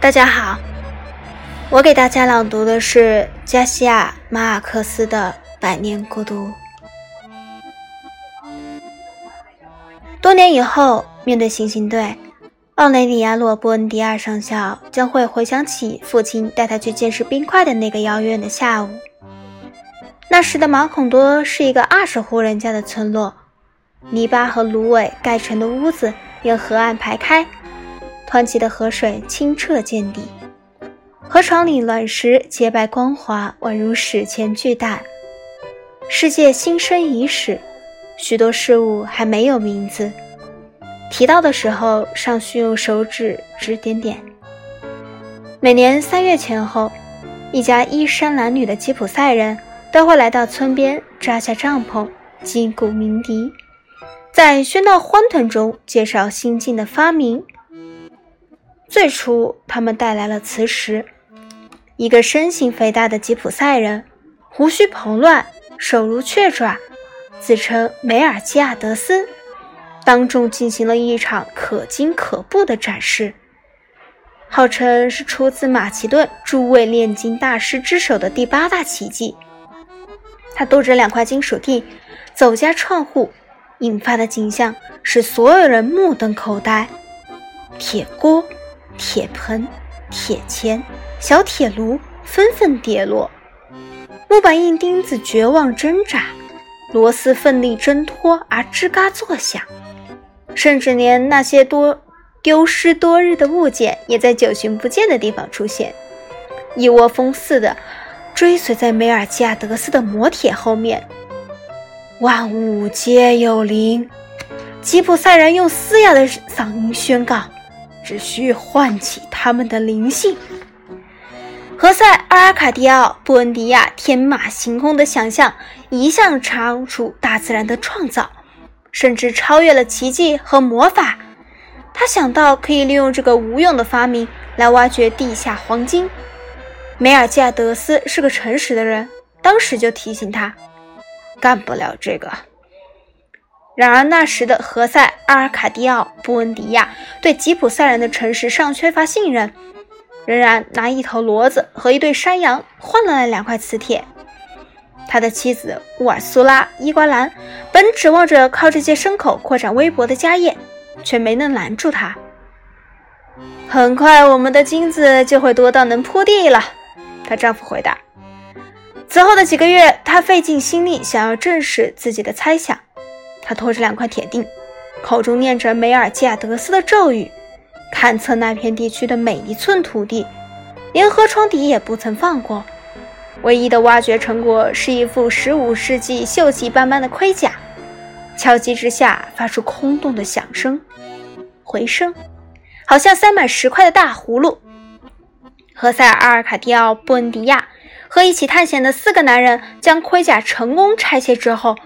大家好，我给大家朗读的是加西亚·马尔克斯的《百年孤独》。多年以后，面对行刑队，奥雷里亚诺·布恩迪亚上校将会回想起父亲带他去见识冰块的那个遥远的下午。那时的马孔多是一个二十户人家的村落，泥巴和芦苇盖成的屋子沿河岸排开，湍急的河水清澈见底，河床里卵石洁白光滑，宛如史前巨蛋。世界新生伊始，许多事物还没有名字，提到的时候尚需用手指指点点。每年三月前后，一家衣衫褴褛的吉普赛人。都会来到村边扎下帐篷，击鼓鸣笛，在喧闹欢腾中介绍新近的发明。最初，他们带来了磁石，一个身形肥大的吉普赛人，胡须蓬乱，手如雀爪，自称梅尔基亚德斯，当众进行了一场可惊可怖的展示，号称是出自马其顿诸位炼金大师之手的第八大奇迹。他拄着两块金属锭，走家串户，引发的景象使所有人目瞪口呆：铁锅、铁盆、铁钳、小铁炉纷纷跌落，木板硬钉子绝望挣扎，螺丝奋力挣脱而吱嘎作响，甚至连那些多丢失多日的物件也在久寻不见的地方出现，一窝蜂似的。追随在梅尔基亚德斯的磨铁后面，万物皆有灵。吉普赛人用嘶哑的嗓音宣告：“只需唤起他们的灵性。”何塞·阿尔卡迪奥·布恩迪亚天马行空的想象一向超出大自然的创造，甚至超越了奇迹和魔法。他想到可以利用这个无用的发明来挖掘地下黄金。梅尔基亚德斯是个诚实的人，当时就提醒他，干不了这个。然而那时的何塞·阿尔卡迪奥·布恩迪亚对吉普赛人的诚实尚缺乏信任，仍然拿一头骡子和一对山羊换了那两块磁铁。他的妻子乌尔苏拉·伊瓜兰本指望着靠这些牲口扩展微薄的家业，却没能拦住他。很快，我们的金子就会多到能铺地了。她丈夫回答。此后的几个月，她费尽心力想要证实自己的猜想。他拖着两块铁锭，口中念着梅尔基亚德斯的咒语，勘测那片地区的每一寸土地，连河床底也不曾放过。唯一的挖掘成果是一副15世纪锈迹斑斑的盔甲，敲击之下发出空洞的响声，回声，好像塞满石块的大葫芦。何塞尔·阿尔卡蒂奥·布恩迪亚和一起探险的四个男人将盔甲成功拆卸之后，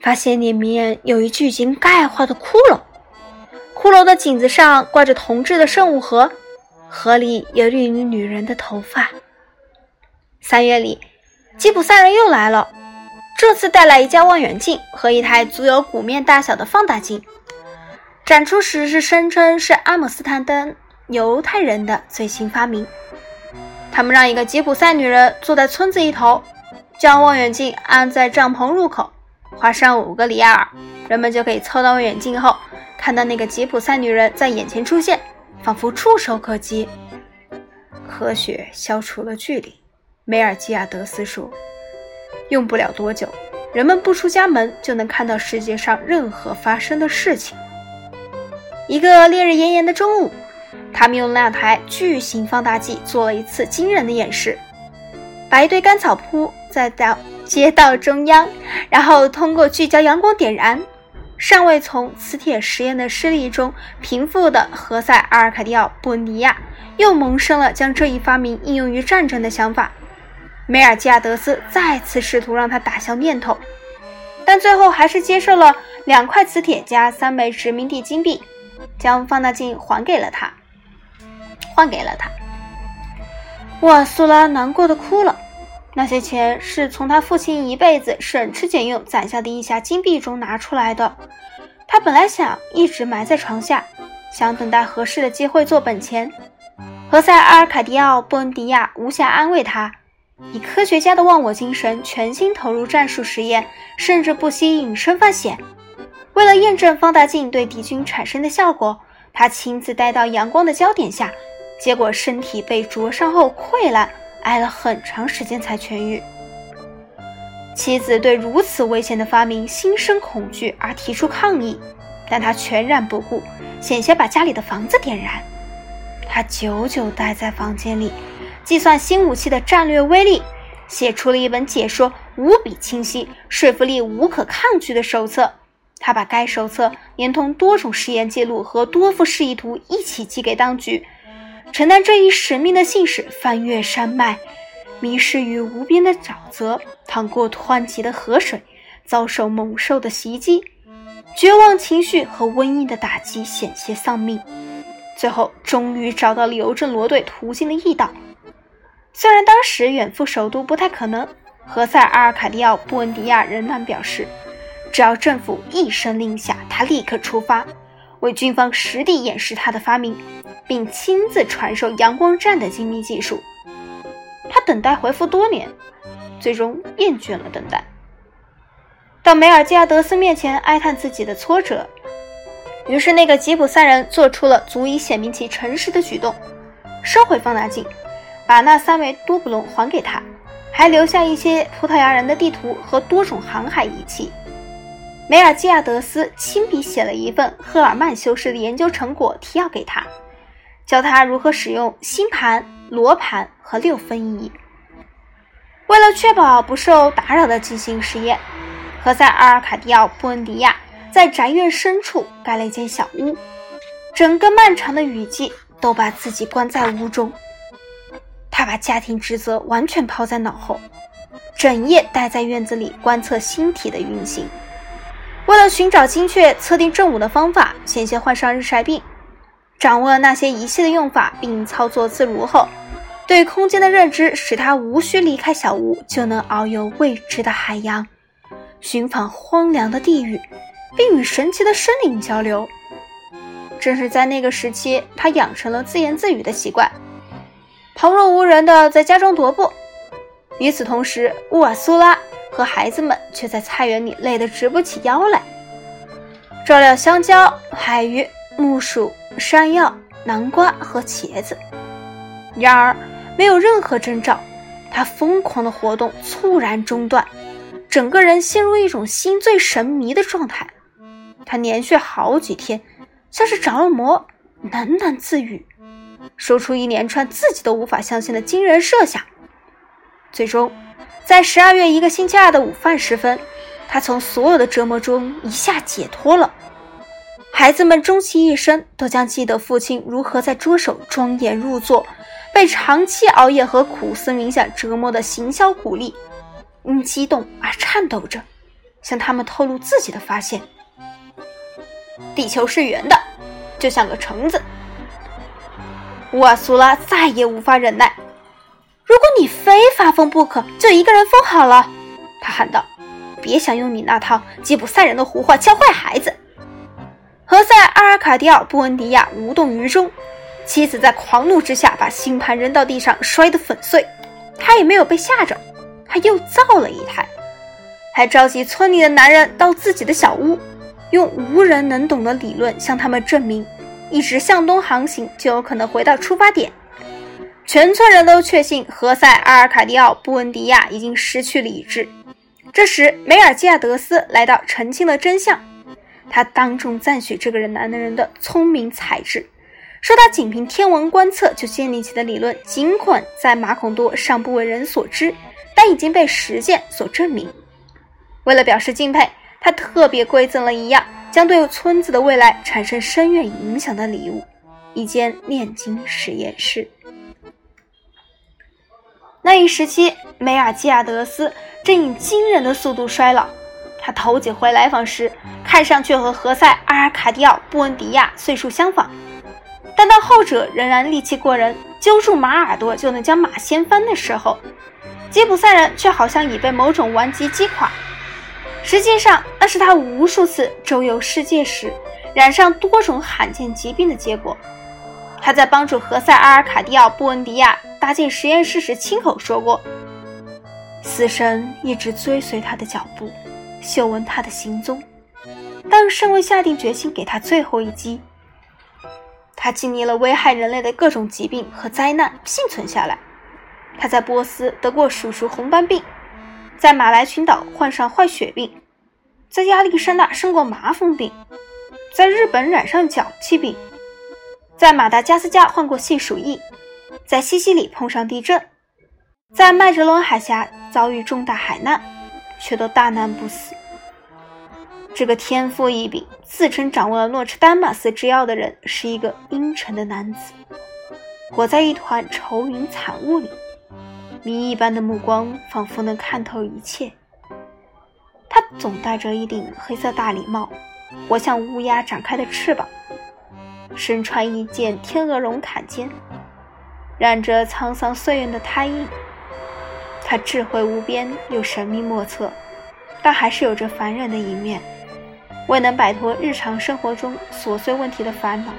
发现里面有一具已经钙化的骷髅。骷髅的颈子上挂着铜制的圣物盒，盒里有一女女人的头发。三月里，吉普赛人又来了，这次带来一架望远镜和一台足有鼓面大小的放大镜。展出时是声称是阿姆斯特丹犹太人的最新发明。他们让一个吉普赛女人坐在村子一头，将望远镜安在帐篷入口，花上五个里亚尔，人们就可以凑到望远镜后，看到那个吉普赛女人在眼前出现，仿佛触手可及。科学消除了距离，梅尔基亚德斯说：“用不了多久，人们不出家门就能看到世界上任何发生的事情。”一个烈日炎炎的中午。他们用那台巨型放大镜做了一次惊人的演示，把一堆干草铺在道街道中央，然后通过聚焦阳光点燃。尚未从磁铁实验的失利中平复的何塞·阿尔卡蒂奥·布尼亚又萌生了将这一发明应用于战争的想法。梅尔基亚德斯再次试图让他打消念头，但最后还是接受了两块磁铁加三枚殖民地金币，将放大镜还给了他。换给了他，瓦苏拉难过的哭了。那些钱是从他父亲一辈子省吃俭用攒下的一匣金币中拿出来的。他本来想一直埋在床下，想等待合适的机会做本钱。何塞·阿尔卡迪奥·布恩迪亚无暇安慰他，以科学家的忘我精神，全心投入战术实验，甚至不惜隐身犯险。为了验证放大镜对敌军产生的效果，他亲自待到阳光的焦点下，结果身体被灼伤后溃烂，挨了很长时间才痊愈。妻子对如此危险的发明心生恐惧而提出抗议，但他全然不顾，险些把家里的房子点燃。他久久待在房间里，计算新武器的战略威力，写出了一本解说无比清晰、说服力无可抗拒的手册。他把该手册连同多种实验记录和多幅示意图一起寄给当局。承担这一使命的信使翻越山脉，迷失于无边的沼泽，淌过湍急的河水，遭受猛兽的袭击，绝望情绪和瘟疫的打击，险些丧命。最后，终于找到了邮政罗队途经的驿道。虽然当时远赴首都不太可能，何塞·阿尔卡迪奥·布恩迪亚仍然表示，只要政府一声令下，他立刻出发，为军方实地演示他的发明，并亲自传授阳光站的精密技术。他等待回复多年，最终厌倦了等待，到梅尔基亚德斯面前哀叹自己的挫折。于是，那个吉普赛人做出了足以显明其诚实的举动，收回放大镜，把那三枚多布隆还给他，还留下一些葡萄牙人的地图和多种航海仪器。梅尔基亚德斯亲笔写了一份赫尔曼修士的研究成果提要给他，教他如何使用星盘、罗盘和六分仪。为了确保不受打扰地进行实验，何塞·阿尔卡迪奥·布恩迪亚。在宅院深处盖了一间小屋，整个漫长的雨季都把自己关在屋中。他把家庭职责完全抛在脑后，整夜待在院子里观测星体的运行。为了寻找精确测定正午的方法，险些患上日晒病。掌握了那些仪器的用法并操作自如后，对空间的认知使他无需离开小屋就能遨游未知的海洋，寻访荒凉的地域。并与神奇的生灵交流。正是在那个时期，他养成了自言自语的习惯，旁若无人的在家中踱步。与此同时，乌瓦苏拉和孩子们却在菜园里累得直不起腰来，照料香蕉、海鱼、木薯、山药、南瓜和茄子。然而，没有任何征兆，他疯狂的活动猝然中断，整个人陷入一种心醉神迷的状态。他连续好几天，像是着了魔，喃喃自语，说出一连串自己都无法相信的惊人设想。最终，在十二月一个星期二的午饭时分，他从所有的折磨中一下解脱了。孩子们终其一生都将记得父亲如何在桌手庄严入座，被长期熬夜和苦思冥想折磨的行销鼓励，因激动而颤抖着，向他们透露自己的发现。地球是圆的，就像个橙子。乌瓦苏拉再也无法忍耐。如果你非发疯不可，就一个人疯好了。他喊道：“别想用你那套吉普赛人的胡话教坏孩子。”何塞·阿尔卡迪奥·布恩迪亚无动于衷。妻子在狂怒之下把星盘扔到地上，摔得粉碎。他也没有被吓着，他又造了一台，还召集村里的男人到自己的小屋。用无人能懂的理论向他们证明，一直向东航行就有可能回到出发点。全村人都确信何塞·阿尔卡迪奥·布恩迪亚已经失去理智。这时，梅尔基亚德斯来到，澄清了真相。他当众赞许这个人男人的聪明才智，说他仅凭天文观测就建立起的理论，尽管在马孔多尚不为人所知，但已经被实践所证明。为了表示敬佩。他特别馈赠了一样将对村子的未来产生深远影响的礼物——一间炼金实验室。那一时期，梅尔基亚德斯正以惊人的速度衰老。他头几回来访时，看上去和何塞·阿尔卡迪奥·布恩迪亚岁数相仿，但当后者仍然力气过人，揪住马耳朵就能将马掀翻的时候，吉普赛人却好像已被某种顽疾击垮。实际上，那是他无数次周游世界时染上多种罕见疾病的结果。他在帮助何塞·阿尔卡迪奥·布恩迪亚搭建实验室时亲口说过：“死神一直追随他的脚步，嗅闻他的行踪，但尚未下定决心给他最后一击。”他经历了危害人类的各种疾病和灾难，幸存下来。他在波斯得过鼠属红斑病，在马来群岛患上坏血病，在亚历山大生过麻风病，在日本染上脚气病，在马达加斯加患过细鼠疫，在西西里碰上地震，在麦哲伦海峡遭遇重大海难，却都大难不死。这个天赋异禀、自称掌握了诺吃丹马斯之药的人，是一个阴沉的男子，活在一团愁云惨雾里。谜一般的目光仿佛能看透一切。他总戴着一顶黑色大礼帽，活像乌鸦展开的翅膀，身穿一件天鹅绒坎肩，染着沧桑岁月的胎印。他智慧无边又神秘莫测，但还是有着烦人的一面。未能摆脱日常生活中琐碎问题的烦恼，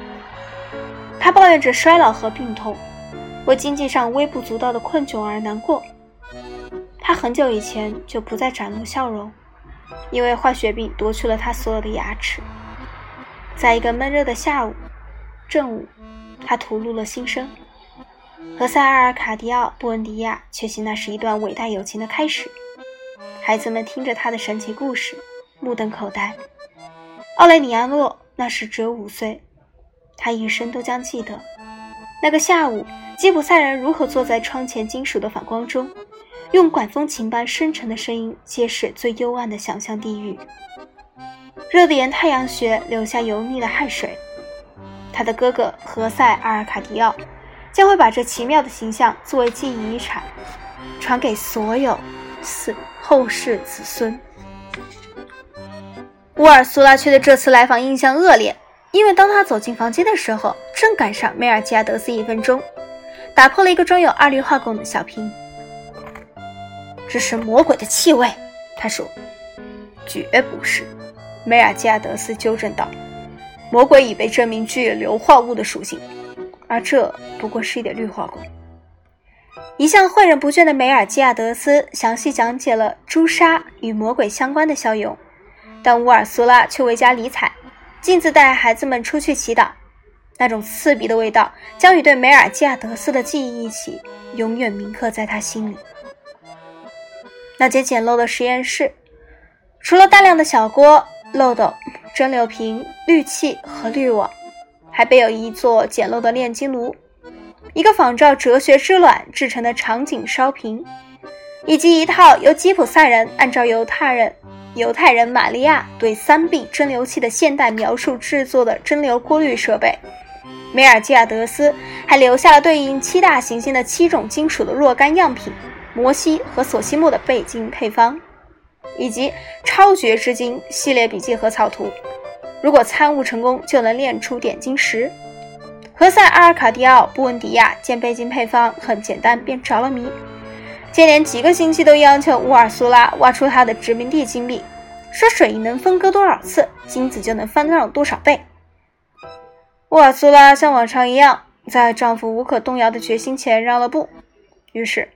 他抱怨着衰老和病痛，为经济上微不足道的困窘而难过。他很久以前就不再展露笑容，因为坏血病夺去了他所有的牙齿。在一个闷热的下午，正午，他吐露了心声。何塞·阿尔卡迪奥·布恩迪亚确信那是一段伟大友情的开始。孩子们听着他的神奇故事，目瞪口呆。奥雷里亚诺那时只有五岁，他一生都将记得那个下午，吉普赛人如何坐在窗前金属的反光中，用管风琴般深沉的声音揭示最幽暗的想象地狱。热得沿太阳穴流下油腻的汗水。他的哥哥何塞·阿尔卡迪奥将会把这奇妙的形象作为记忆遗产，传给所有死后世子孙。乌尔苏拉却对这次来访印象恶劣，因为当他走进房间的时候，正赶上梅尔吉亚德斯一分钟，打破了一个装有二氯化汞的小瓶。这是魔鬼的气味，他说。绝不是，梅尔吉亚德斯纠正道。魔鬼已被证明具有硫化物的属性，而这不过是一点氯化汞。一向诲人不倦的梅尔基亚德斯详细讲解了朱砂与魔鬼相关的效用。但乌尔苏拉却未加理睬，径自带孩子们出去祈祷。那种刺鼻的味道将与对梅尔基亚德斯的记忆一起，永远铭刻在他心里。那间简陋的实验室，除了大量的小锅、漏斗、蒸馏瓶、氯气和滤网，还备有一座简陋的炼金炉，一个仿照哲学之卵制成的长颈烧瓶，以及一套由吉普赛人按照犹太人。犹太人玛利亚对三 B 蒸馏器的现代描述制作的蒸馏过滤设备，梅尔基亚德斯还留下了对应七大行星的七种金属的若干样品，摩西和索西莫的背金配方，以及超绝之金系列笔记和草图。如果参悟成功，就能炼出点金石。何塞·阿尔卡迪奥·布恩迪亚见背金配方很简单，便着了迷。接连几个星期都要求乌尔苏拉挖出他的殖民地金币，说水能分割多少次，金子就能翻上多少倍。乌尔苏拉像往常一样，在丈夫无可动摇的决心前让了步。于是，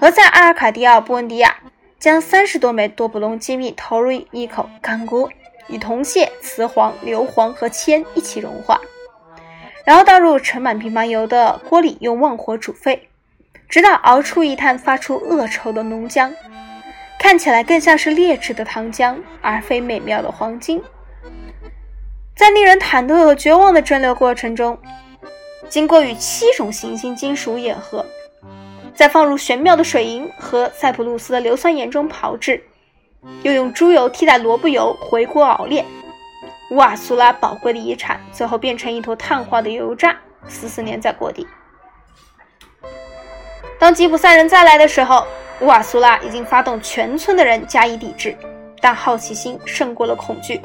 何塞·阿尔卡迪奥·布恩迪亚将三十多枚多布隆金币投入一口干锅，与铜屑、雌黄、硫磺和铅一起融化，然后倒入盛满兵马油的锅里，用旺火煮沸。直到熬出一滩发出恶臭的浓浆，看起来更像是劣质的糖浆，而非美妙的黄金。在令人忐忑和绝望的蒸馏过程中，经过与七种行星金属演合，再放入玄妙的水银和塞浦路斯的硫酸盐中炮制，又用猪油替代萝卜油回锅熬炼，乌瓦苏拉宝贵的遗产最后变成一坨碳化的油渣，死死粘在锅底。当吉普赛人再来的时候，乌瓦苏拉已经发动全村的人加以抵制，但好奇心胜过了恐惧，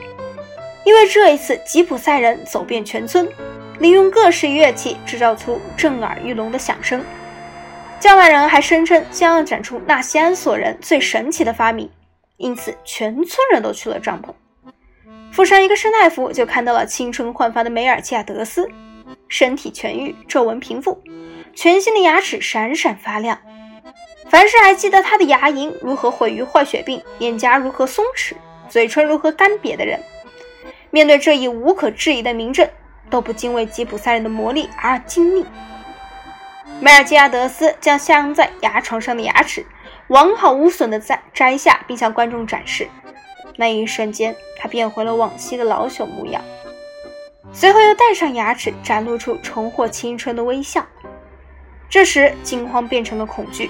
因为这一次吉普赛人走遍全村，利用各式乐器制造出震耳欲聋的响声。叫卖人还声称将要展出纳西安索人最神奇的发明，因此全村人都去了帐篷。附上一个士大夫就看到了青春焕发的梅尔基亚德斯，身体痊愈，皱纹平复，全新的牙齿闪闪发亮。凡是还记得他的牙龈如何毁于坏血病，脸颊如何松弛，嘴唇如何干瘪的人，面对这一无可置疑的明证，都不禁为吉普赛人的魔力而惊异。梅尔基亚德斯将镶在牙床上的牙齿完好无损地摘摘下，并向观众展示。那一瞬间，他变回了往昔的老朽模样。随后又戴上牙齿，展露出重获青春的微笑。这时，惊慌变成了恐惧。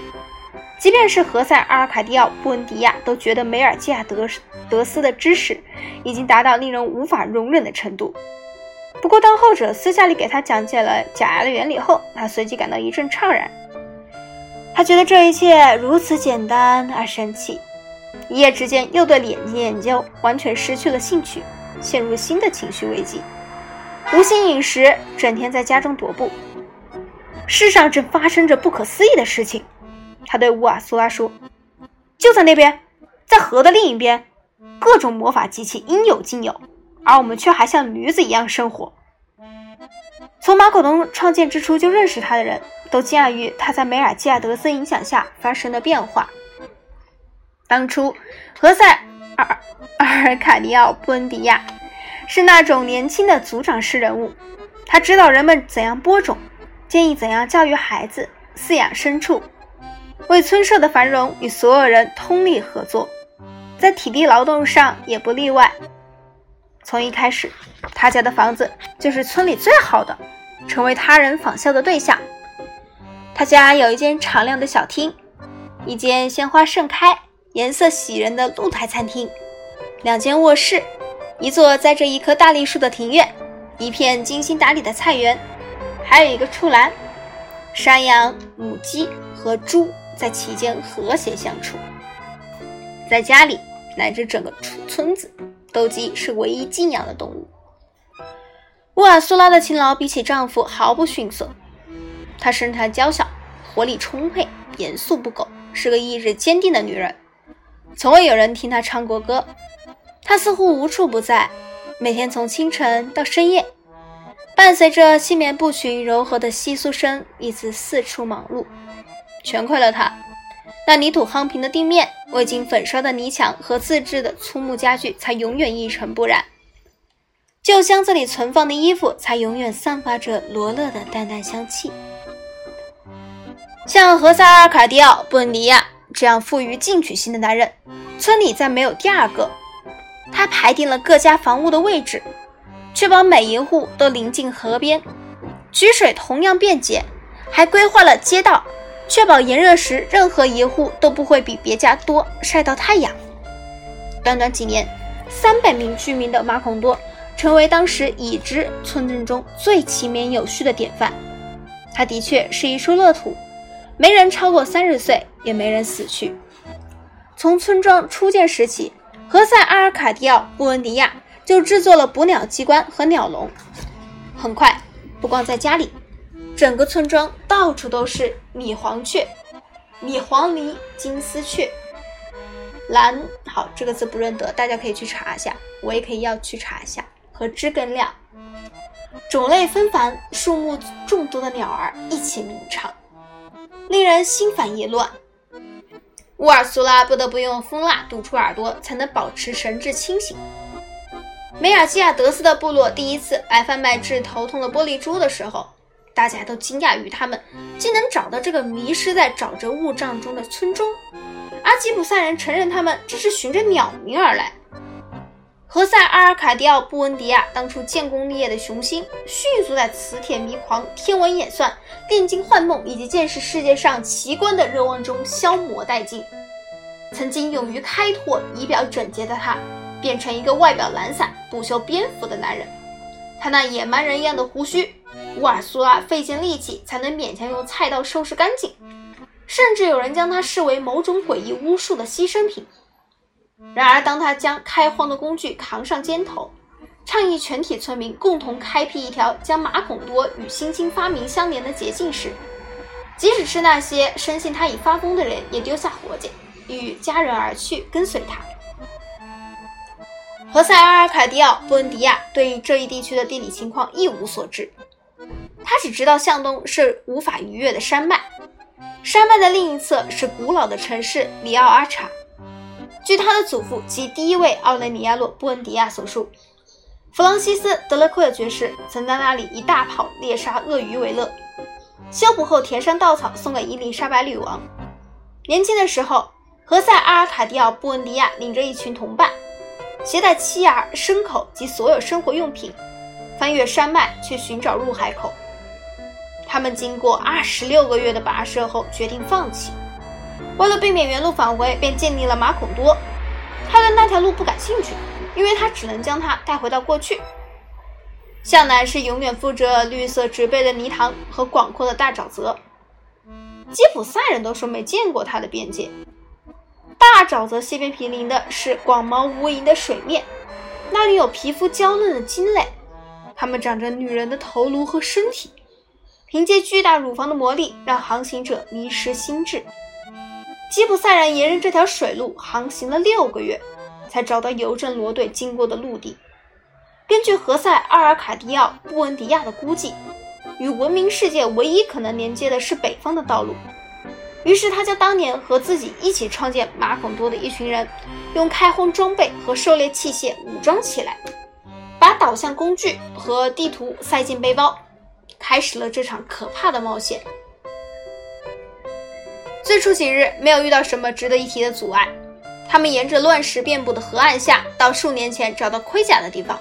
即便是何塞·阿尔卡蒂奥·布恩迪亚都觉得梅尔基亚德德斯的知识已经达到令人无法容忍的程度。不过，当后者私下里给他讲解了假牙的原理后，他随即感到一阵怅然。他觉得这一切如此简单而神奇，一夜之间又对眼睛研究完全失去了兴趣，陷入新的情绪危机。无心饮食，整天在家中踱步。世上正发生着不可思议的事情。他对乌瓦苏拉说：“就在那边，在河的另一边，各种魔法机器应有尽有，而我们却还像驴子一样生活。”从马可东创建之初就认识他的人都惊讶于他在梅尔基亚德斯影响下发生的变化。当初，何塞·尔阿尔卡尼奥·布恩迪亚是那种年轻的族长式人物，他指导人们怎样播种，建议怎样教育孩子，饲养牲畜。为村社的繁荣与所有人通力合作，在体力劳动上也不例外。从一开始，他家的房子就是村里最好的，成为他人仿效的对象。他家有一间敞亮的小厅，一间鲜花盛开、颜色喜人的露台餐厅，两间卧室，一座栽着一棵大栗树的庭院，一片精心打理的菜园，还有一个畜栏，山羊、母鸡和猪。在其间和谐相处，在家里乃至整个村村子，斗鸡是唯一敬仰的动物。乌尔苏拉的勤劳比起丈夫毫不逊色，她身材娇小，活力充沛，严肃不苟，是个意志坚定的女人。从未有人听她唱过歌，她似乎无处不在，每天从清晨到深夜，伴随着细绵不群柔和的窸窣声，一直四处忙碌。全亏了她，那泥土夯平的地面、未经粉刷的泥墙和自制的粗木家具，才永远一尘不染；旧箱子里存放的衣服，才永远散发着罗勒的淡淡香气。像何塞尔·卡迪奥·布恩迪亚这样富于进取心的男人，村里再没有第二个。他排定了各家房屋的位置，确保每一户都临近河边，取水同样便捷，还规划了街道。确保炎热时，任何一户都不会比别家多晒到太阳。短短几年，三百名居民的马孔多成为当时已知村镇中最勤勉有序的典范。他的确是一处乐土，没人超过三十岁，也没人死去。从村庄初建时起，何塞·阿尔卡迪奥·布恩迪亚就制作了捕鸟机关和鸟笼。很快，不光在家里。整个村庄到处都是米黄雀、米黄鹂、金丝雀、蓝好这个字不认得，大家可以去查一下，我也可以要去查一下。和知更亮，种类纷繁、数目众多的鸟儿一起鸣唱，令人心烦意乱。乌尔苏拉不得不用蜂蜡堵住耳朵，才能保持神志清醒。梅尔基亚德斯的部落第一次来贩卖治头痛的玻璃珠的时候。大家都惊讶于他们竟能找到这个迷失在沼泽雾障中的村庄，阿吉普赛人承认他们只是循着鸟鸣而来。何塞·阿尔卡迪奥·布恩迪亚当初建功立业的雄心，迅速在磁铁迷狂、天文演算、炼金幻梦以及见识世界上奇观的热望中消磨殆尽。曾经勇于开拓、仪表整洁的他，变成一个外表懒散、不修边幅的男人。他那野蛮人一样的胡须。乌尔苏拉费尽力气才能勉强用菜刀收拾干净，甚至有人将他视为某种诡异巫术的牺牲品。然而，当他将开荒的工具扛上肩头，倡议全体村民共同开辟一条将马孔多与新兴发明相连的捷径时，即使是那些深信他已发疯的人，也丢下活计，与家人而去，跟随他。何塞·阿尔卡迪奥·布恩迪亚对这一地区的地理情况一无所知。他只知道向东是无法逾越的山脉，山脉的另一侧是古老的城市里奥阿查。据他的祖父及第一位奥雷尼亚诺·布恩迪亚所述，弗朗西斯·德勒奎尔爵士曾在那里以大炮猎杀鳄鱼为乐，修补后填上稻草送给伊丽莎白女王。年轻的时候，何塞·阿尔卡迪奥·布恩迪亚领着一群同伴，携带妻儿、牲口及所有生活用品，翻越山脉去寻找入海口。他们经过二十六个月的跋涉后，决定放弃。为了避免原路返回，便建立了马孔多。他对那条路不感兴趣，因为他只能将他带回到过去。向南是永远附着绿色植被的泥塘和广阔的大沼泽。吉普赛人都说没见过它的边界。大沼泽西边毗邻的是广袤无垠的水面，那里有皮肤娇嫩的鲸类，它们长着女人的头颅和身体。凭借巨大乳房的魔力，让航行者迷失心智。吉普赛人沿着这条水路航行了六个月，才找到邮政罗队经过的陆地。根据何塞·阿尔卡迪奥·布恩迪亚的估计，与文明世界唯一可能连接的是北方的道路。于是他将当年和自己一起创建马孔多的一群人，用开荒装备和狩猎器械武装起来，把导向工具和地图塞进背包。开始了这场可怕的冒险。最初几日没有遇到什么值得一提的阻碍，他们沿着乱石遍布的河岸下，到数年前找到盔甲的地方，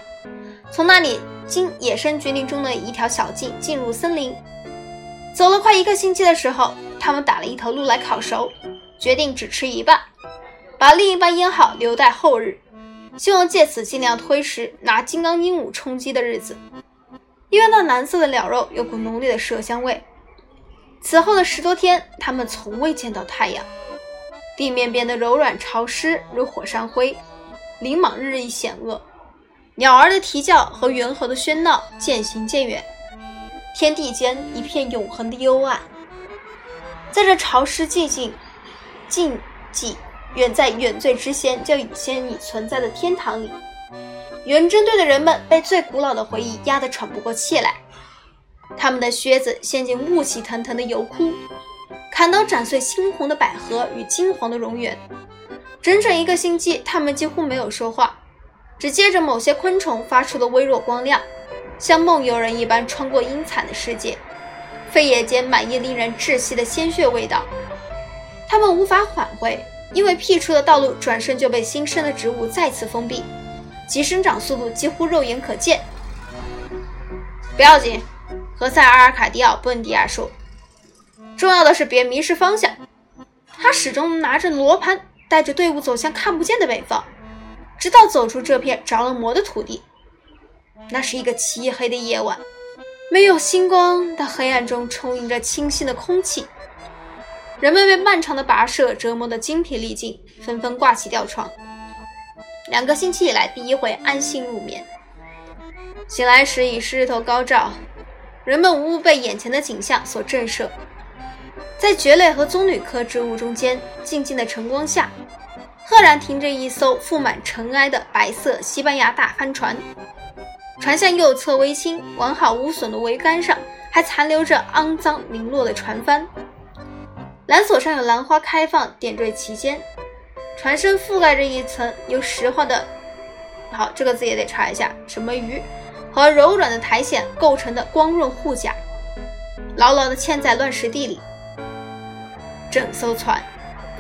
从那里经野生菊林中的一条小径进入森林。走了快一个星期的时候，他们打了一头鹿来烤熟，决定只吃一半，把另一半腌好留待后日，希望借此尽量推迟拿金刚鹦鹉充饥的日子。因为那蓝色的鸟肉有股浓烈的麝香味。此后的十多天，他们从未见到太阳，地面变得柔软潮湿如火山灰，林莽日益险恶，鸟儿的啼叫和猿猴的喧闹渐行渐远，天地间一片永恒的幽暗。在这潮湿寂静、静寂远在远最之先就已先已存在的天堂里。远征队的人们被最古老的回忆压得喘不过气来，他们的靴子陷进雾气腾腾的油窟，砍刀斩碎猩红的百合与金黄的蝾螈。整整一个星期，他们几乎没有说话，只借着某些昆虫发出的微弱光亮，像梦游人一般穿过阴惨的世界。肺叶间满溢令人窒息的鲜血味道，他们无法返回，因为辟出的道路转身就被新生的植物再次封闭。其生长速度几乎肉眼可见。不要紧，何塞·阿尔卡迪奥·布恩迪亚说：“重要的是别迷失方向。”他始终拿着罗盘，带着队伍走向看不见的北方，直到走出这片着了魔的土地。那是一个漆黑的夜晚，没有星光的黑暗中充盈着清新的空气。人们被漫长的跋涉折磨得精疲力尽，纷纷挂起吊床。两个星期以来，第一回安心入眠。醒来时已是日头高照，人们无不被眼前的景象所震慑。在蕨类和棕榈科植物中间，静静的晨光下，赫然停着一艘覆满尘埃的白色西班牙大帆船。船向右侧微倾，完好无损的桅杆上还残留着肮脏零落的船帆。缆索上有兰花开放，点缀其间。船身覆盖着一层由石化的，好，这个字也得查一下，什么鱼和柔软的苔藓构成的光润护甲，牢牢地嵌在乱石地里。整艘船，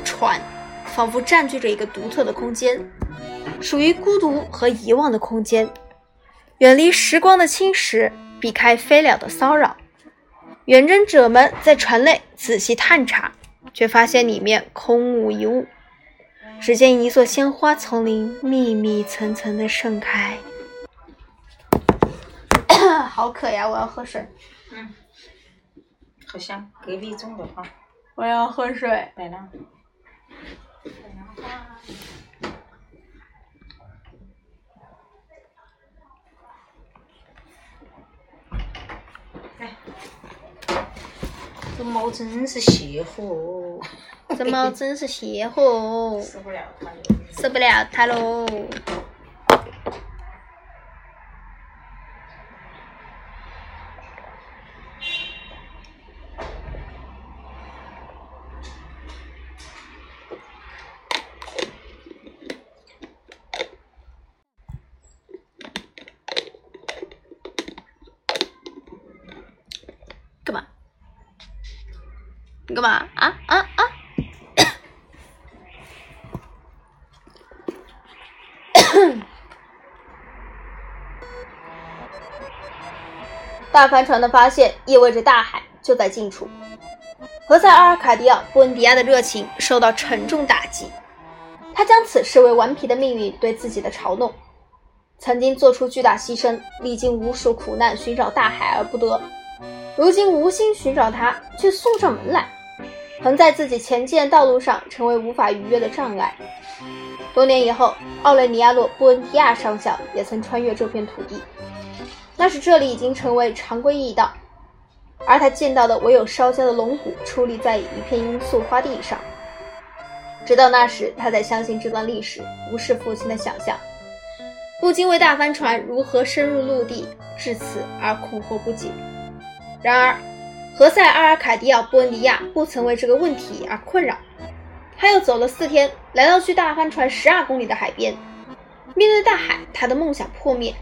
船仿佛占据着一个独特的空间，属于孤独和遗忘的空间，远离时光的侵蚀，避开飞鸟的骚扰。远征者们在船内仔细探查，却发现里面空无一物。只见一座鲜花丛林密密层层的盛开，好渴呀！我要喝水。嗯，好香隔壁种的花。我要喝水。白兰。来，这猫真是邪乎。这猫真是邪乎，受不了它了，受不了它喽！你干嘛？啊啊啊！大帆船的发现意味着大海就在近处。何塞·阿尔卡迪奥·布恩迪亚的热情受到沉重打击，他将此视为顽皮的命运对自己的嘲弄。曾经做出巨大牺牲，历经无数苦难寻找大海而不得，如今无心寻找它，却送上门来，横在自己前进的道路上，成为无法逾越的障碍。多年以后，奥雷尼亚诺·布恩迪亚上校也曾穿越这片土地，那时这里已经成为常规驿道。而他见到的唯有烧焦的龙骨矗立在一片罂粟花地上。直到那时，他才相信这段历史不是父亲的想象，不禁为大帆船如何深入陆地至此而困惑不解。然而，何塞·阿尔卡迪奥·布恩迪亚不曾为这个问题而困扰。他又走了四天，来到距大帆船十二公里的海边。面对大海，他的梦想破灭。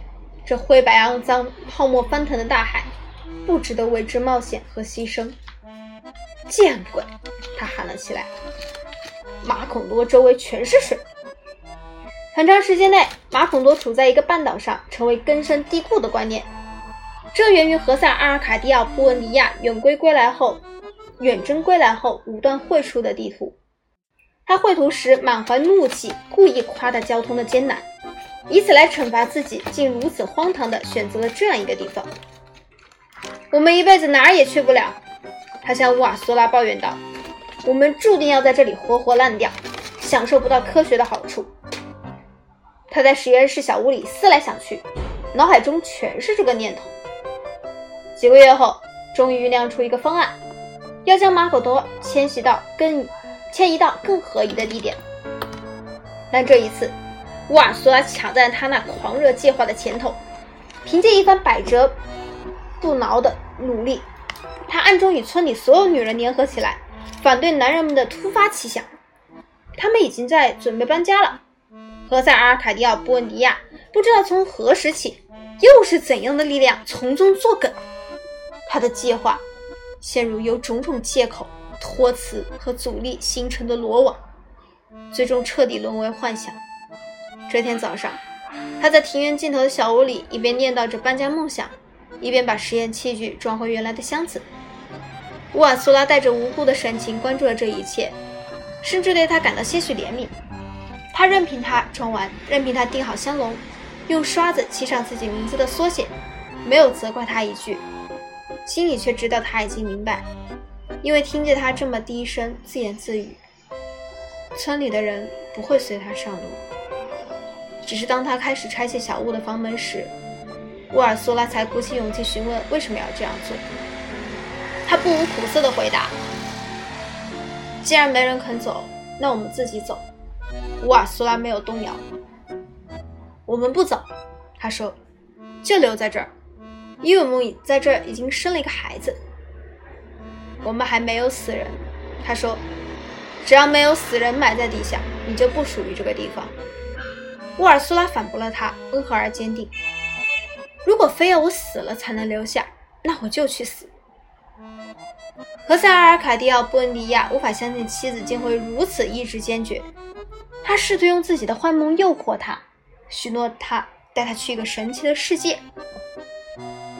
这灰白肮脏、泡沫翻腾的大海。不值得为之冒险和牺牲。见鬼！他喊了起来。马孔多周围全是水。很长时间内，马孔多处在一个半岛上，成为根深蒂固的观念。这源于何塞·阿尔卡迪奥·布恩迪亚远归归来后，远征归来后武断绘出的地图。他绘图时满怀怒气，故意夸大交通的艰难，以此来惩罚自己，竟如此荒唐地选择了这样一个地方。我们一辈子哪儿也去不了，他向乌瓦苏拉抱怨道：“我们注定要在这里活活烂掉，享受不到科学的好处。”他在实验室小屋里思来想去，脑海中全是这个念头。几个月后，终于酝酿出一个方案，要将马可多迁徙到更迁移到更合宜的地点。但这一次，乌尔苏拉抢在他那狂热计划的前头，凭借一番百折不挠的。努力，他暗中与村里所有女人联合起来，反对男人们的突发奇想。他们已经在准备搬家了。何塞·阿尔卡迪奥·布恩迪亚不知道从何时起，又是怎样的力量从中作梗，他的计划陷入由种种借口、托辞和阻力形成的罗网，最终彻底沦为幻想。这天早上，他在庭院尽头的小屋里，一边念叨着搬家梦想。一边把实验器具装回原来的箱子，乌瓦苏拉带着无辜的神情关注了这一切，甚至对他感到些许怜悯。他任凭他装完，任凭他钉好香笼，用刷子漆上自己名字的缩写，没有责怪他一句，心里却知道他已经明白，因为听见他这么低声自言自语，村里的人不会随他上路。只是当他开始拆卸小屋的房门时，乌尔苏拉才鼓起勇气询问为什么要这样做。他不无苦涩地回答：“既然没人肯走，那我们自己走。”乌尔苏拉没有动摇。我们不走，他说，就留在这儿，因为我们在这儿已经生了一个孩子。我们还没有死人，他说，只要没有死人埋在地下，你就不属于这个地方。乌尔苏拉反驳了他，温和而坚定。如果非要我死了才能留下，那我就去死。何塞·阿尔卡蒂奥·布恩迪亚无法相信妻子竟会如此意志坚决。他试图用自己的幻梦诱惑她，许诺他带她去一个神奇的世界，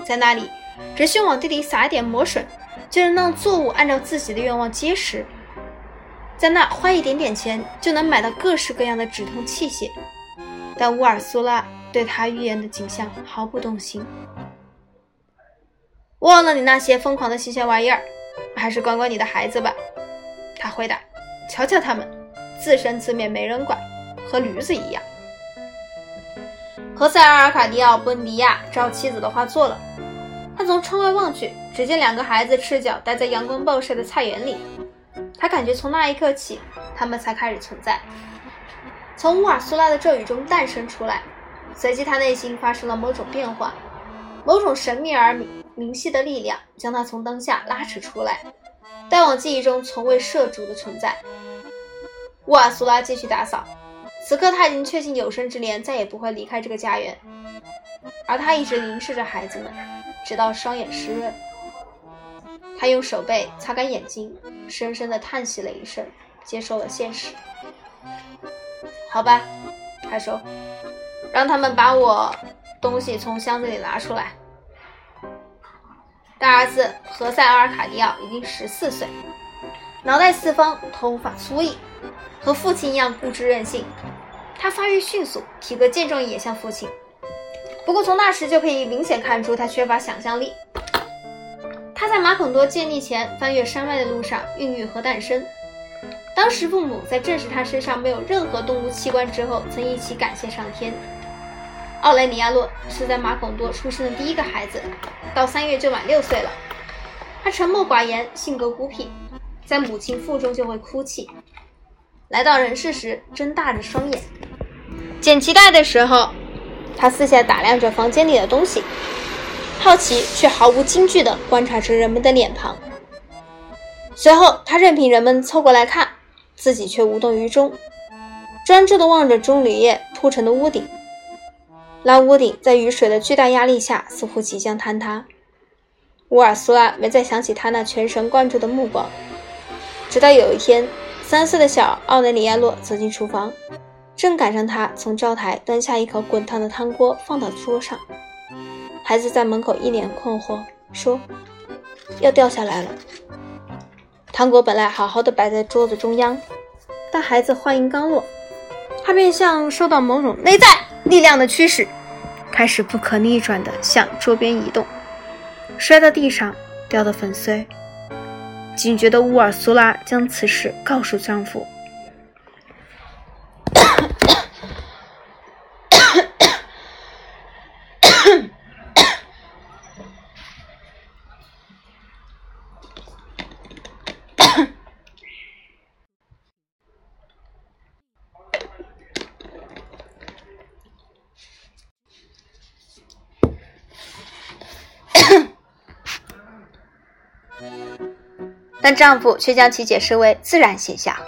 在那里，只需往地里撒一点魔水，就能让作物按照自己的愿望结实。在那花一点点钱，就能买到各式各样的止痛器械。但乌尔苏拉。对他预言的景象毫不动心。忘了你那些疯狂的新鲜玩意儿，还是管管你的孩子吧。他回答：“瞧瞧他们，自生自灭没人管，和驴子一样。”何塞·阿尔卡迪奥·布恩迪亚照妻子的话做了。他从窗外望去，只见两个孩子赤脚待在阳光暴晒的菜园里。他感觉从那一刻起，他们才开始存在，从乌尔苏拉的咒语中诞生出来。随即，他内心发生了某种变化，某种神秘而明晰的力量将他从灯下拉扯出来，带往记忆中从未涉足的存在。乌尔苏拉继续打扫，此刻他已经确信有生之年再也不会离开这个家园，而他一直凝视着孩子们，直到双眼湿润。他。用手背擦干眼睛，深深的叹息了一声，接受了现实。好吧，他说，让他们把我东西从箱子里拿出来。大儿子何塞·阿尔卡迪奥已经十四岁，脑袋四方，头发粗硬，和父亲一样固执任性。他发育迅速，体格健壮，也像父亲。不过从那时就可以明显看出他缺乏想象力。他在马孔多建立前翻越山脉的路上孕育和诞生。当时父母在证实他身上没有任何动物器官之后，曾一起感谢上天。奥雷尼亚洛是在马孔多出生的第一个孩子，到三月就满六岁了。他沉默寡言，性格孤僻，在母亲腹中就会哭泣。来到人世时，睁大着双眼。捡脐带的时候。他四下打量着房间里的东西，好奇却毫无惊惧地观察着人们的脸庞。随后，他任凭人们凑过来看，自己却无动于衷，专注地望着棕榈叶铺成的屋顶。那屋顶在雨水的巨大压力下，似乎即将坍塌。乌尔苏拉没再想起他那全神贯注的目光，直到有一天，三岁的小奥雷里亚洛走进厨房。正赶上他从灶台端下一口滚烫的汤锅放到桌上，孩子在门口一脸困惑，说：“要掉下来了。”汤锅本来好好的摆在桌子中央，但孩子话音刚落，他便像受到某种内在力量的驱使，开始不可逆转的向桌边移动，摔到地上，掉得粉碎。警觉的乌尔苏拉将此事告诉丈夫。丈夫却将其解释为自然现象。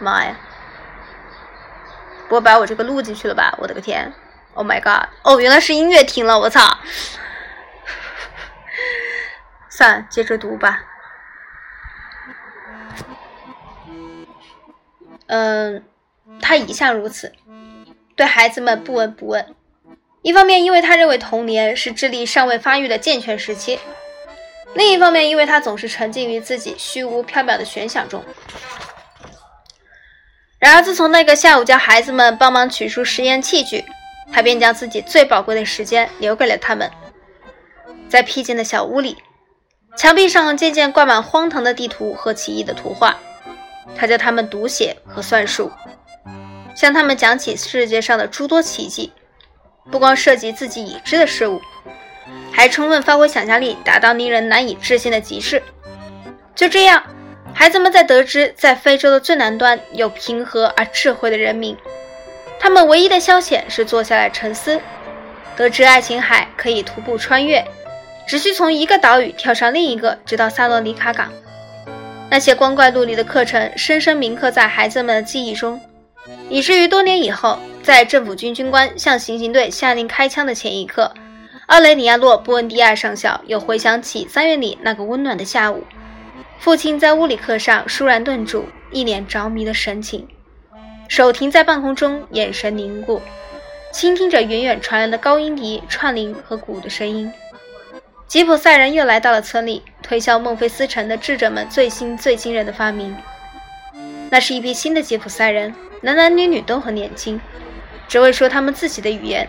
妈呀！不会把我这个录进去了吧？我的个天！Oh my god！哦，原来是音乐停了，我操！算了，接着读吧。嗯。他一向如此，对孩子们不闻不问。一方面，因为他认为童年是智力尚未发育的健全时期；另一方面，因为他总是沉浸于自己虚无缥缈的玄想中。然而，自从那个下午叫孩子们帮忙取出实验器具，他便将自己最宝贵的时间留给了他们。在僻静的小屋里，墙壁上渐渐挂满荒唐的地图和奇异的图画，他教他们读写和算术。向他们讲起世界上的诸多奇迹，不光涉及自己已知的事物，还充分发挥想象力，达到令人难以置信的极致。就这样，孩子们在得知在非洲的最南端有平和而智慧的人民，他们唯一的消遣是坐下来沉思；得知爱琴海可以徒步穿越，只需从一个岛屿跳上另一个，直到萨洛尼卡港。那些光怪陆离的课程，深深铭刻在孩子们的记忆中。以至于多年以后，在政府军军官向行刑队下令开枪的前一刻，奥雷尼亚洛·布恩迪亚上校又回想起三月里那个温暖的下午，父亲在物理课上倏然顿住，一脸着迷的神情，手停在半空中，眼神凝固，倾听着远远传来的高音笛、串铃和鼓的声音。吉普赛人又来到了村里，推销孟菲斯城的智者们最新最惊人的发明。那是一批新的吉普赛人。男男女女都很年轻，只会说他们自己的语言，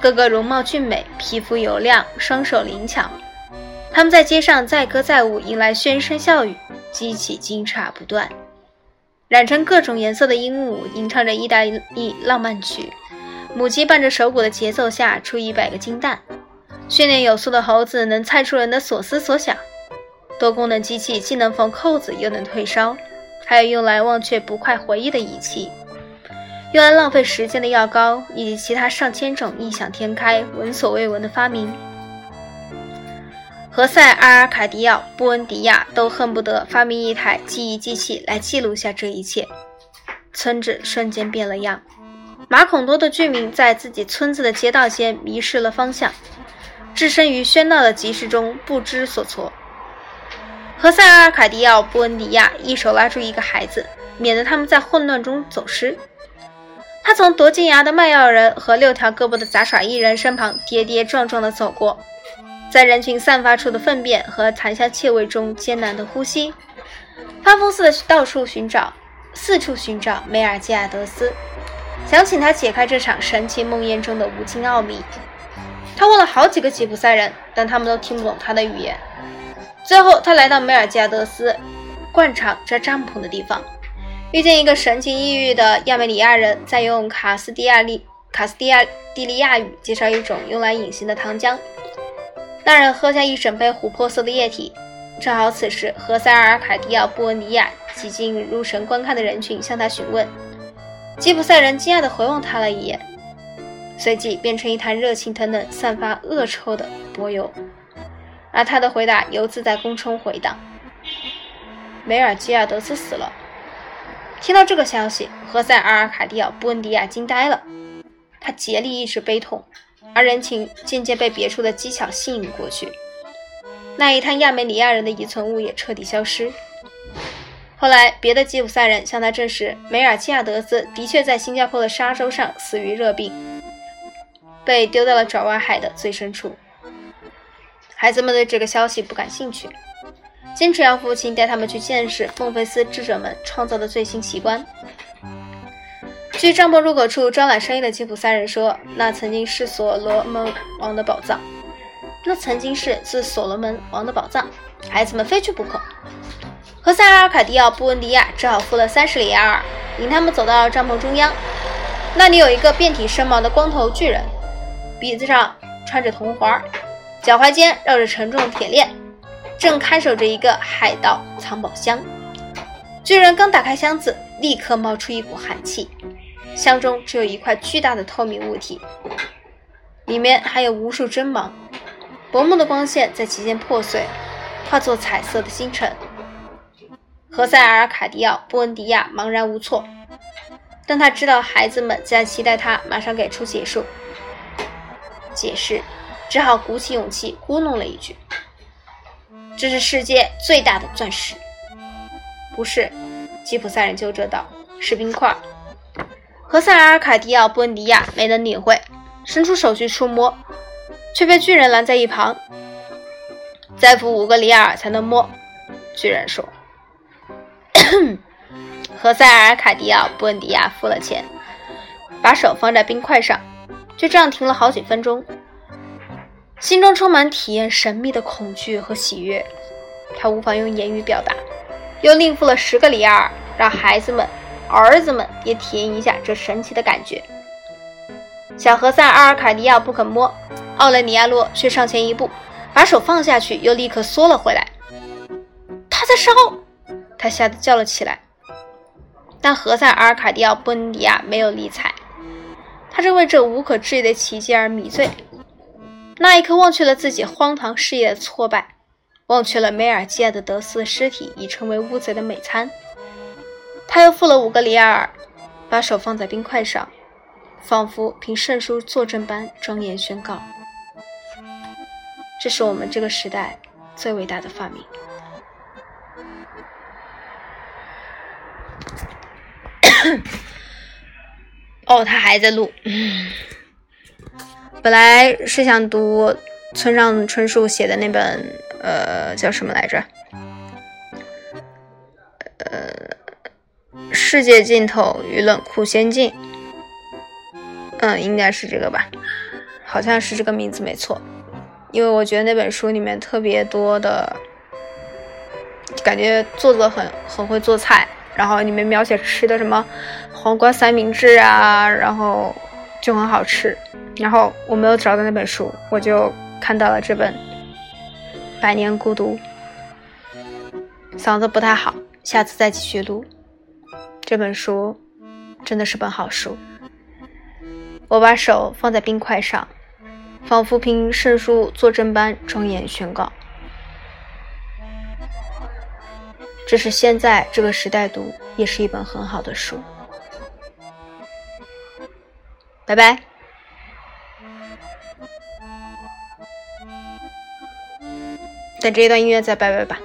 个个容貌俊美，皮肤油亮，双手灵巧。他们在街上载歌载舞，迎来喧声笑语，激起惊诧不断。染成各种颜色的鹦鹉吟唱着意大利浪漫曲，母鸡伴着手鼓的节奏下出一百个金蛋。训练有素的猴子能猜出人的所思所想。多功能机器既能缝扣子，又能退烧，还有用来忘却不快回忆的仪器。用来浪费时间的药膏，以及其他上千种异想天开、闻所未闻的发明，何塞·阿尔卡迪奥·布恩迪亚都恨不得发明一台记忆机器来记录下这一切。村子瞬间变了样。马孔多的居民在自己村子的街道间迷失了方向，置身于喧闹的集市中不知所措。何塞·阿尔卡迪奥·布恩迪亚一手拉住一个孩子，免得他们在混乱中走失。他从夺金牙的卖药人和六条胳膊的杂耍艺人身旁跌跌撞撞地走过，在人群散发出的粪便和檀香气味中艰难地呼吸，发疯似的到处寻找，四处寻找梅尔基亚德斯。想请他解开这场神奇梦魇中的无尽奥秘。他问了好几个吉普赛人，但他们都听不懂他的语言。最后，他来到梅尔基亚德斯灌场扎帐篷的地方，遇见一个神情抑郁的亚美里亚人在用卡斯蒂亚利卡斯蒂亚蒂利亚语介绍一种用来隐形的糖浆。那人喝下一整杯琥珀色的液体。正好此时，何塞尔卡迪奥布恩尼亚挤进入神观看的人群，向他询问。吉普赛人惊讶地回望他了一眼，随即变成一滩热气腾腾、散发恶臭的柏油，而他的回答犹自在空中回荡：“梅尔吉亚德斯死了。”听到这个消息，何塞阿尔卡蒂奥·布恩迪亚惊呆了，他竭力抑制悲痛，而人情渐渐被别处的技巧吸引过去，那一滩亚美尼亚人的遗存物也彻底消失。后来，别的吉普赛人向他证实，梅尔基亚德斯的确在新加坡的沙洲上死于热病，被丢到了爪哇海的最深处。孩子们对这个消息不感兴趣，坚持要父亲带他们去见识孟菲斯智者们创造的最新奇观。据帐篷入口处招揽生意的吉普赛人说，那曾经是所罗门王的宝藏，那曾经是自所罗门王的宝藏，孩子们非去不可。何塞尔卡迪奥·布恩迪亚只好付了三十里亚尔，引他们走到帐篷中央。那里有一个遍体生毛的光头巨人，鼻子上穿着铜环，脚踝间绕着沉重的铁链，正看守着一个海盗藏宝箱。巨人刚打开箱子，立刻冒出一股寒气，箱中只有一块巨大的透明物体，里面还有无数针芒，薄暮的光线在其间破碎，化作彩色的星辰。何塞尔卡迪奥·布恩迪亚茫然无措，但他知道孩子们在期待他马上给出解释。解释，只好鼓起勇气咕哝了一句：“这是世界最大的钻石。”不是，吉普赛人纠正道：“是冰块。”何塞尔卡迪奥·布恩迪亚没能领会，伸出手去触摸，却被巨人拦在一旁：“再付五个里尔才能摸。”巨人说。何塞尔卡迪奥·布恩迪亚付了钱，把手放在冰块上，就这样停了好几分钟，心中充满体验神秘的恐惧和喜悦，他无法用言语表达。又另付了十个里尔，让孩子们、儿子们也体验一下这神奇的感觉。小何塞阿尔卡迪奥不肯摸，奥雷尼亚洛却上前一步，把手放下去，又立刻缩了回来。他在烧。他吓得叫了起来，但何塞阿尔卡迪奥·布恩迪亚没有理睬，他正为这无可置疑的奇迹而迷醉。那一刻，忘却了自己荒唐事业的挫败，忘却了梅尔基亚的德斯的尸体已成为乌贼的美餐。他又付了五个里尔，把手放在冰块上，仿佛凭圣书作证般庄严宣告：“这是我们这个时代最伟大的发明。”哦，他还在录。本来是想读村上春树写的那本，呃，叫什么来着？呃，世界尽头与冷酷仙境。嗯，应该是这个吧，好像是这个名字没错。因为我觉得那本书里面特别多的，感觉作者很很会做菜。然后里面描写吃的什么黄瓜三明治啊，然后就很好吃。然后我没有找到那本书，我就看到了这本《百年孤独》。嗓子不太好，下次再继续录。这本书真的是本好书。我把手放在冰块上，仿佛凭圣书作证般庄严宣告。这是现在这个时代读，也是一本很好的书。拜拜。这一段音乐再拜拜吧。